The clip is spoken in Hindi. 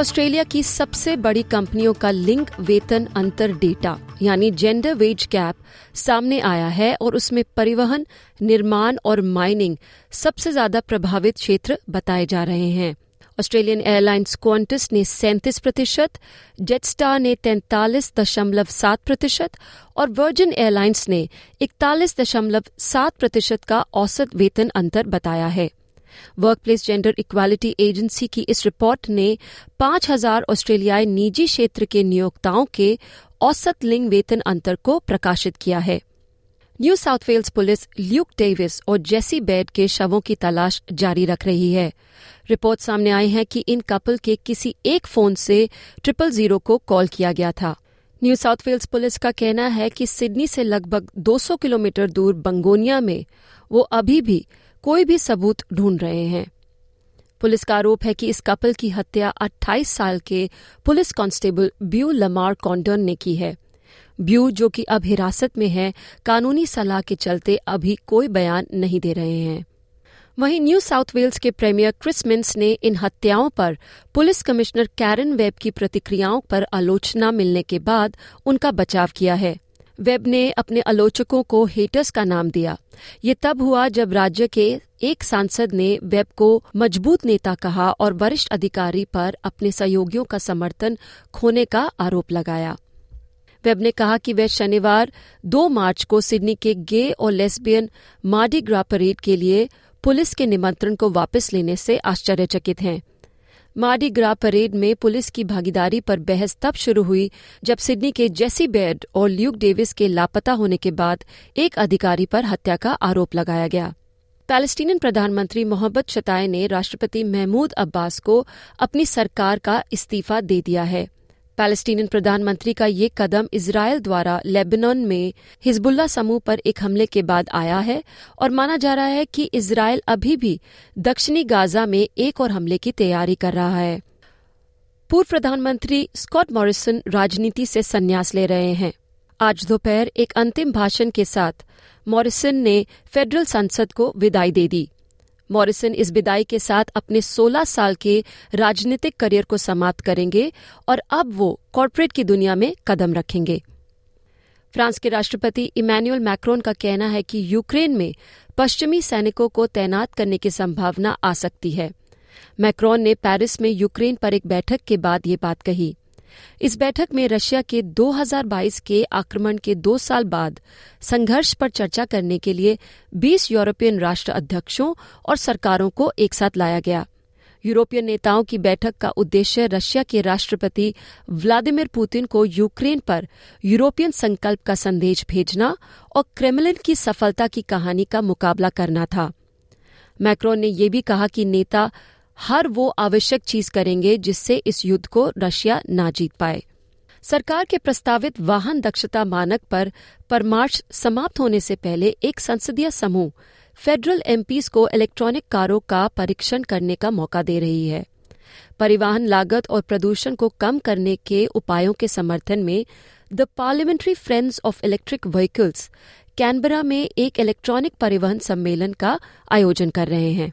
ऑस्ट्रेलिया की सबसे बड़ी कंपनियों का लिंग वेतन अंतर डेटा, यानी जेंडर वेज गैप सामने आया है और उसमें परिवहन, निर्माण और माइनिंग सबसे ज़्यादा प्रभावित क्षेत्र बताए जा रहे हैं। ऑस्ट्रेलियन एयरलाइंस क्वांटस ने सैंतीस प्रतिशत जेटस्टार ने तैंतालीस दशमलव सात प्रतिशत और वर्जिन एयरलाइंस ने इकतालीस दशमलव सात प्रतिशत का औसत वेतन अंतर बताया है। वर्कप्लेस जेंडर इक्वालिटी एजेंसी की इस रिपोर्ट ने 5000 ऑस्ट्रेलियाई निजी क्षेत्र के नियोक्ताओं के औसत लिंग वेतन अंतर को प्रकाशित किया है। New South Wales police Luke Davies और जेसी बेड के शवों की तलाश जारी रख रही है। रिपोर्ट सामने आई है कि इन कपल के किसी एक फ़ोन से ट्रिपल ज़ीरो को कॉल किया गया था। न्यू साउथ वेल्स पुलिस का कहना है कि सिडनी से लगभग 200 किलोमीटर दूर बंगोनिया में वो अभी भी कोई भी सबूत ढूंढ रहे हैं। पुलिस का आरोप है कि इस कपल की हत्या 28 साल के police constable Beau Lamarre Condon ने की है। ब्यू, जो कि अब हिरासत में है, कानूनी सलाह के चलते अभी कोई बयान नहीं दे रहे हैं। वहीं न्यू साउथ वेल्स के प्रीमियर क्रिस मिन्स ने इन हत्याओं पर पुलिस कमिश्नर कैरन वेब की प्रतिक्रियाओं पर आलोचना मिलने के बाद उनका बचाव किया है। वेब ने अपने आलोचकों को हेटर्स का नाम दिया। ये तब हुआ जब राज्य के एक सांसद ने वेब को मज़बूत नेता कहा और वरिष्ठ अधिकारी पर अपने सहयोगियों का समर्थन खोने का आरोप लगाया। वेब ने कहा कि वे शनिवार 2 मार्च को सिडनी के गे और लेस्बियन मार्डी ग्रा परेड के लिए पुलिस के निमंत्रण को वापस लेने से आश्चर्यचकित हैं। मार्डी ग्रा परेड में पुलिस की भागीदारी पर बहस तब शुरू हुई जब सिडनी के जेसी बेड और ल्यूक डेविस के लापता होने के बाद एक अधिकारी पर हत्या का आरोप लगाया गया। पैलेस्टीनियन प्रधानमंत्री मोहम्मद शताय ने राष्ट्रपति महमूद अब्बास को अपनी सरकार का इस्तीफा दे दिया है। पैलेस्टीनियन प्रधानमंत्री का ये कदम इसराइल द्वारा लेबनान में हिजबुल्ला समूह पर एक हमले के बाद आया है और माना जा रहा है कि इसराइल अभी भी दक्षिणी गाजा में एक और हमले की तैयारी कर रहा है। पूर्व प्रधानमंत्री स्कॉट मॉरिसन राजनीति से संन्यास ले रहे हैं। आज दोपहर एक अंतिम भाषण के साथ मॉरिसन ने फेडरल संसद को विदाई दे दी। मॉरिसन इस विदाई के साथ अपने 16 साल के राजनीतिक करियर को समाप्त करेंगे और अब वो कॉरपोरेट की दुनिया में कदम रखेंगे। फ्रांस के राष्ट्रपति इमैनुअल मैक्रोन का कहना है कि यूक्रेन में पश्चिमी सैनिकों को तैनात करने की संभावना आ सकती है। मैक्रोन ने पेरिस में यूक्रेन पर एक बैठक के बाद ये बात कही। इस बैठक में रशिया के 2022 के आक्रमण के दो साल बाद संघर्ष पर चर्चा करने के लिए 20 यूरोपियन राष्ट्र अध्यक्षों और सरकारों को एक साथ लाया गया। यूरोपीय नेताओं की बैठक का उद्देश्य रशिया के राष्ट्रपति व्लादिमीर पुतिन को यूक्रेन पर यूरोपियन संकल्प का संदेश भेजना और क्रेमलिन की सफलता की कहानी का मुकाबला करना था। मैक्रोन ने यह भी कहा कि नेता हर वो आवश्यक चीज़ करेंगे जिससे इस युद्ध को रशिया ना जीत पाए। सरकार के प्रस्तावित वाहन दक्षता मानक पर परमार्श समाप्त होने से पहले एक संसदीय समूह फेडरल एमपीज को इलेक्ट्रॉनिक कारों का परीक्षण करने का मौका दे रही है। परिवहन लागत और प्रदूषण को कम करने के उपायों के समर्थन में the parliamentary friends of electric vehicles, Canberra में एक इलेक्ट्रॉनिक परिवहन सम्मेलन का आयोजन कर रहे हैं।